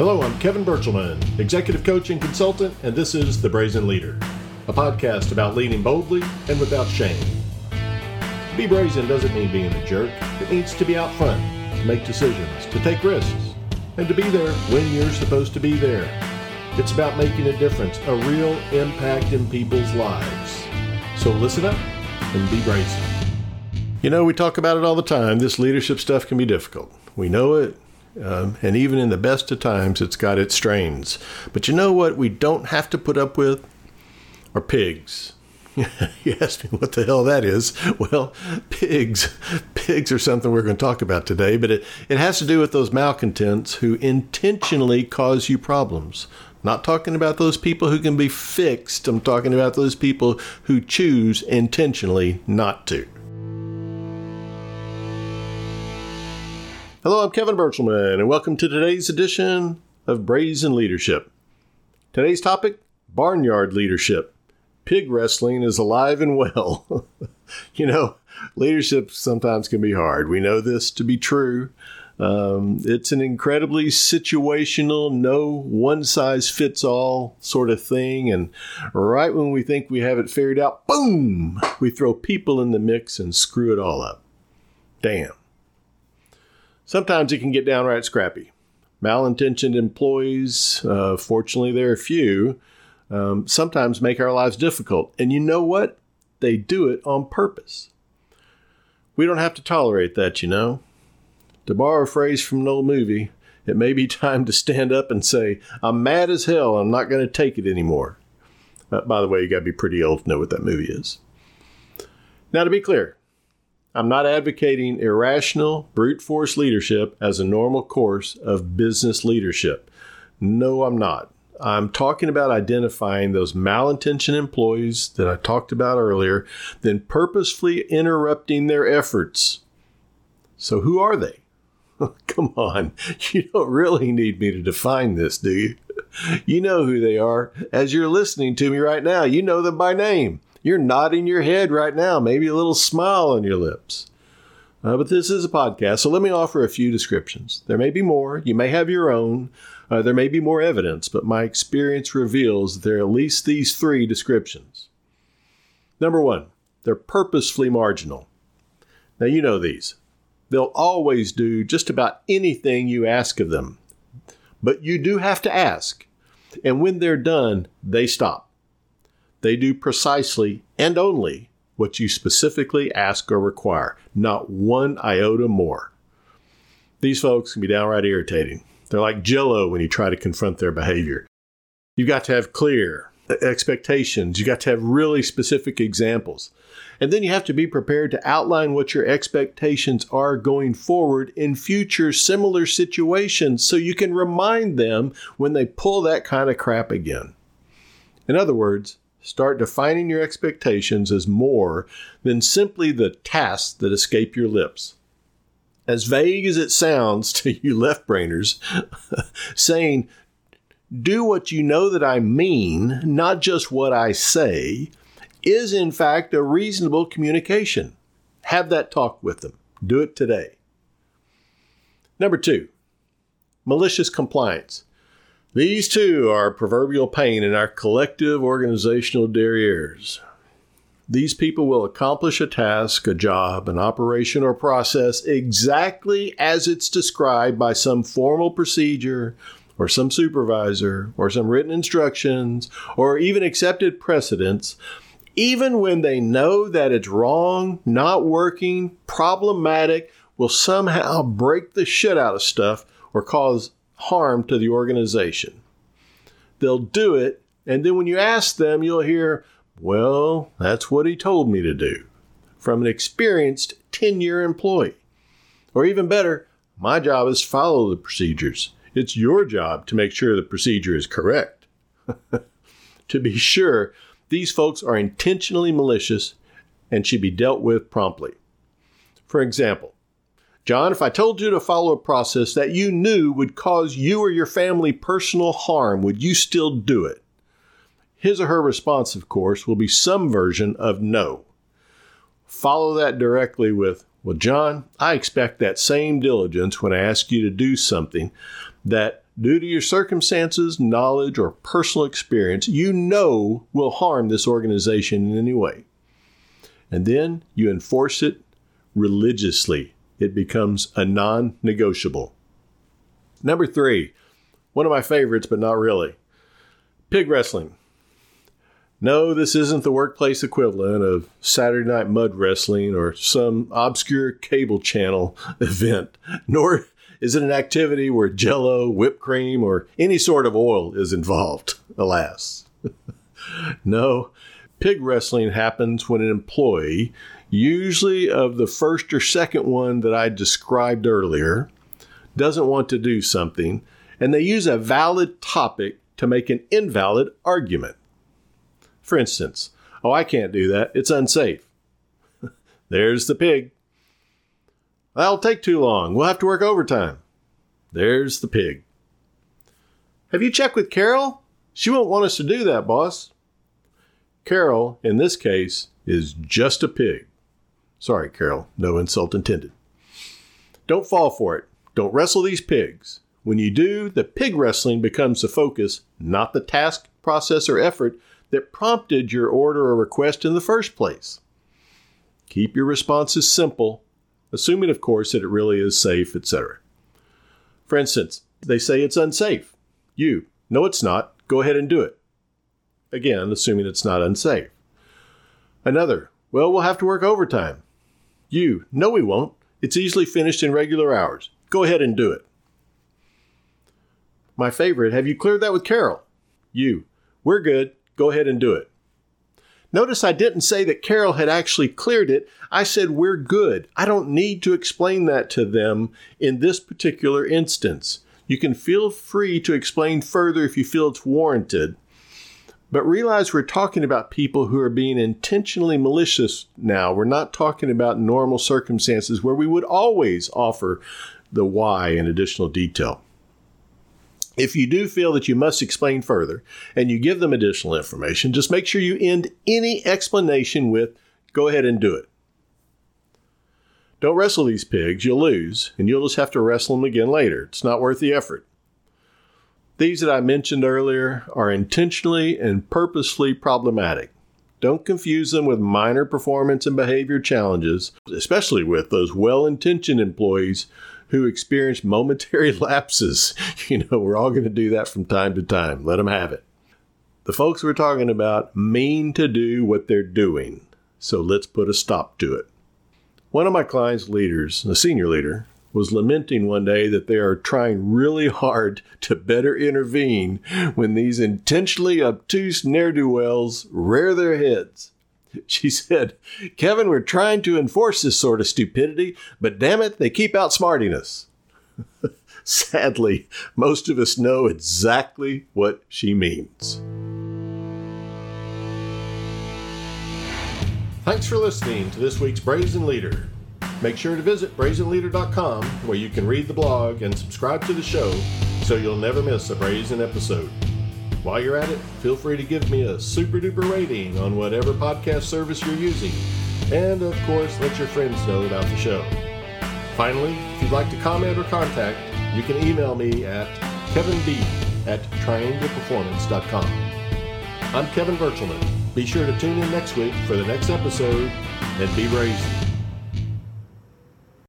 Hello, I'm Kevin Berchelmann, executive coach and consultant, and this is The Brazen Leader, a podcast about leading boldly and without shame. To be brazen doesn't mean being a jerk, it means to be out front, to make decisions, to take risks, and to be there when you're supposed to be there. It's about making a difference, a real impact in people's lives. So listen up and be brazen. You know, we talk about it all the time. This leadership stuff can be difficult. We know it. Um, and even in the best of times, it's got its strains. But you know what we don't have to put up with? Are pigs. you ask me what the hell that is. Well, pigs. Pigs are something we're going to talk about today, but it, it has to do with those malcontents who intentionally cause you problems. Not talking about those people who can be fixed. I'm talking about those people who choose intentionally not to. Hello, I'm Kevin Berchelmann, and welcome to today's edition of Brazen Leadership. Today's topic barnyard leadership. Pig wrestling is alive and well. you know, leadership sometimes can be hard. We know this to be true. Um, it's an incredibly situational, no one size fits all sort of thing. And right when we think we have it figured out, boom, we throw people in the mix and screw it all up. Damn. Sometimes it can get downright scrappy. Malintentioned employees, uh, fortunately, there are few, um, sometimes make our lives difficult. And you know what? They do it on purpose. We don't have to tolerate that, you know. To borrow a phrase from an old movie, it may be time to stand up and say, I'm mad as hell. I'm not going to take it anymore. Uh, by the way, you got to be pretty old to know what that movie is. Now, to be clear, I'm not advocating irrational, brute force leadership as a normal course of business leadership. No, I'm not. I'm talking about identifying those malintentioned employees that I talked about earlier, then purposefully interrupting their efforts. So, who are they? Come on, you don't really need me to define this, do you? You know who they are. As you're listening to me right now, you know them by name. You're nodding your head right now, maybe a little smile on your lips. Uh, but this is a podcast, so let me offer a few descriptions. There may be more, you may have your own, uh, there may be more evidence, but my experience reveals there are at least these three descriptions. Number one, they're purposefully marginal. Now, you know these. They'll always do just about anything you ask of them, but you do have to ask. And when they're done, they stop. They do precisely and only what you specifically ask or require, not one iota more. These folks can be downright irritating. They're like jello when you try to confront their behavior. You've got to have clear expectations. you've got to have really specific examples. And then you have to be prepared to outline what your expectations are going forward in future similar situations so you can remind them when they pull that kind of crap again. In other words, Start defining your expectations as more than simply the tasks that escape your lips. As vague as it sounds to you left brainers, saying, do what you know that I mean, not just what I say, is in fact a reasonable communication. Have that talk with them. Do it today. Number two, malicious compliance. These two are proverbial pain in our collective organizational derrieres. These people will accomplish a task, a job, an operation, or process exactly as it's described by some formal procedure, or some supervisor, or some written instructions, or even accepted precedents, even when they know that it's wrong, not working, problematic, will somehow break the shit out of stuff or cause harm to the organization. They'll do it, and then when you ask them, you'll hear, Well, that's what he told me to do, from an experienced 10 year employee. Or even better, my job is follow the procedures. It's your job to make sure the procedure is correct. to be sure, these folks are intentionally malicious and should be dealt with promptly. For example, John, if I told you to follow a process that you knew would cause you or your family personal harm, would you still do it? His or her response, of course, will be some version of no. Follow that directly with, Well, John, I expect that same diligence when I ask you to do something that due to your circumstances, knowledge, or personal experience, you know will harm this organization in any way. And then you enforce it religiously. It becomes a non negotiable. Number three, one of my favorites, but not really pig wrestling. No, this isn't the workplace equivalent of Saturday Night Mud Wrestling or some obscure cable channel event, nor is it an activity where jello, whipped cream, or any sort of oil is involved, alas. no, pig wrestling happens when an employee, usually of the first or second one that I described earlier, doesn't want to do something, and they use a valid topic to make an invalid argument. For instance, oh, I can't do that. It's unsafe. There's the pig. That'll take too long. We'll have to work overtime. There's the pig. Have you checked with Carol? She won't want us to do that, boss. Carol, in this case, is just a pig. Sorry, Carol, no insult intended. Don't fall for it. Don't wrestle these pigs. When you do, the pig wrestling becomes the focus, not the task, process, or effort that prompted your order or request in the first place. Keep your responses simple, assuming, of course, that it really is safe, etc. For instance, they say it's unsafe. You, no, it's not. Go ahead and do it. Again, assuming it's not unsafe. Another, well, we'll have to work overtime. You, no, we won't. It's easily finished in regular hours. Go ahead and do it. My favorite, have you cleared that with Carol? You, we're good. Go ahead and do it. Notice I didn't say that Carol had actually cleared it. I said we're good. I don't need to explain that to them in this particular instance. You can feel free to explain further if you feel it's warranted. But realize we're talking about people who are being intentionally malicious now. We're not talking about normal circumstances where we would always offer the why in additional detail. If you do feel that you must explain further and you give them additional information, just make sure you end any explanation with, go ahead and do it. Don't wrestle these pigs, you'll lose, and you'll just have to wrestle them again later. It's not worth the effort. These that I mentioned earlier are intentionally and purposefully problematic. Don't confuse them with minor performance and behavior challenges, especially with those well intentioned employees who experience momentary lapses. You know, we're all going to do that from time to time. Let them have it. The folks we're talking about mean to do what they're doing, so let's put a stop to it. One of my clients' leaders, a senior leader, was lamenting one day that they are trying really hard to better intervene when these intentionally obtuse ne'er do wells rear their heads. She said, Kevin, we're trying to enforce this sort of stupidity, but damn it, they keep outsmarting us. Sadly, most of us know exactly what she means. Thanks for listening to this week's Brazen Leader. Make sure to visit brazenleader.com where you can read the blog and subscribe to the show so you'll never miss a Brazen episode. While you're at it, feel free to give me a super duper rating on whatever podcast service you're using. And of course, let your friends know about the show. Finally, if you'd like to comment or contact, you can email me at kevinb at triangleperformance.com. I'm Kevin Berchelmann. Be sure to tune in next week for the next episode and be brazen.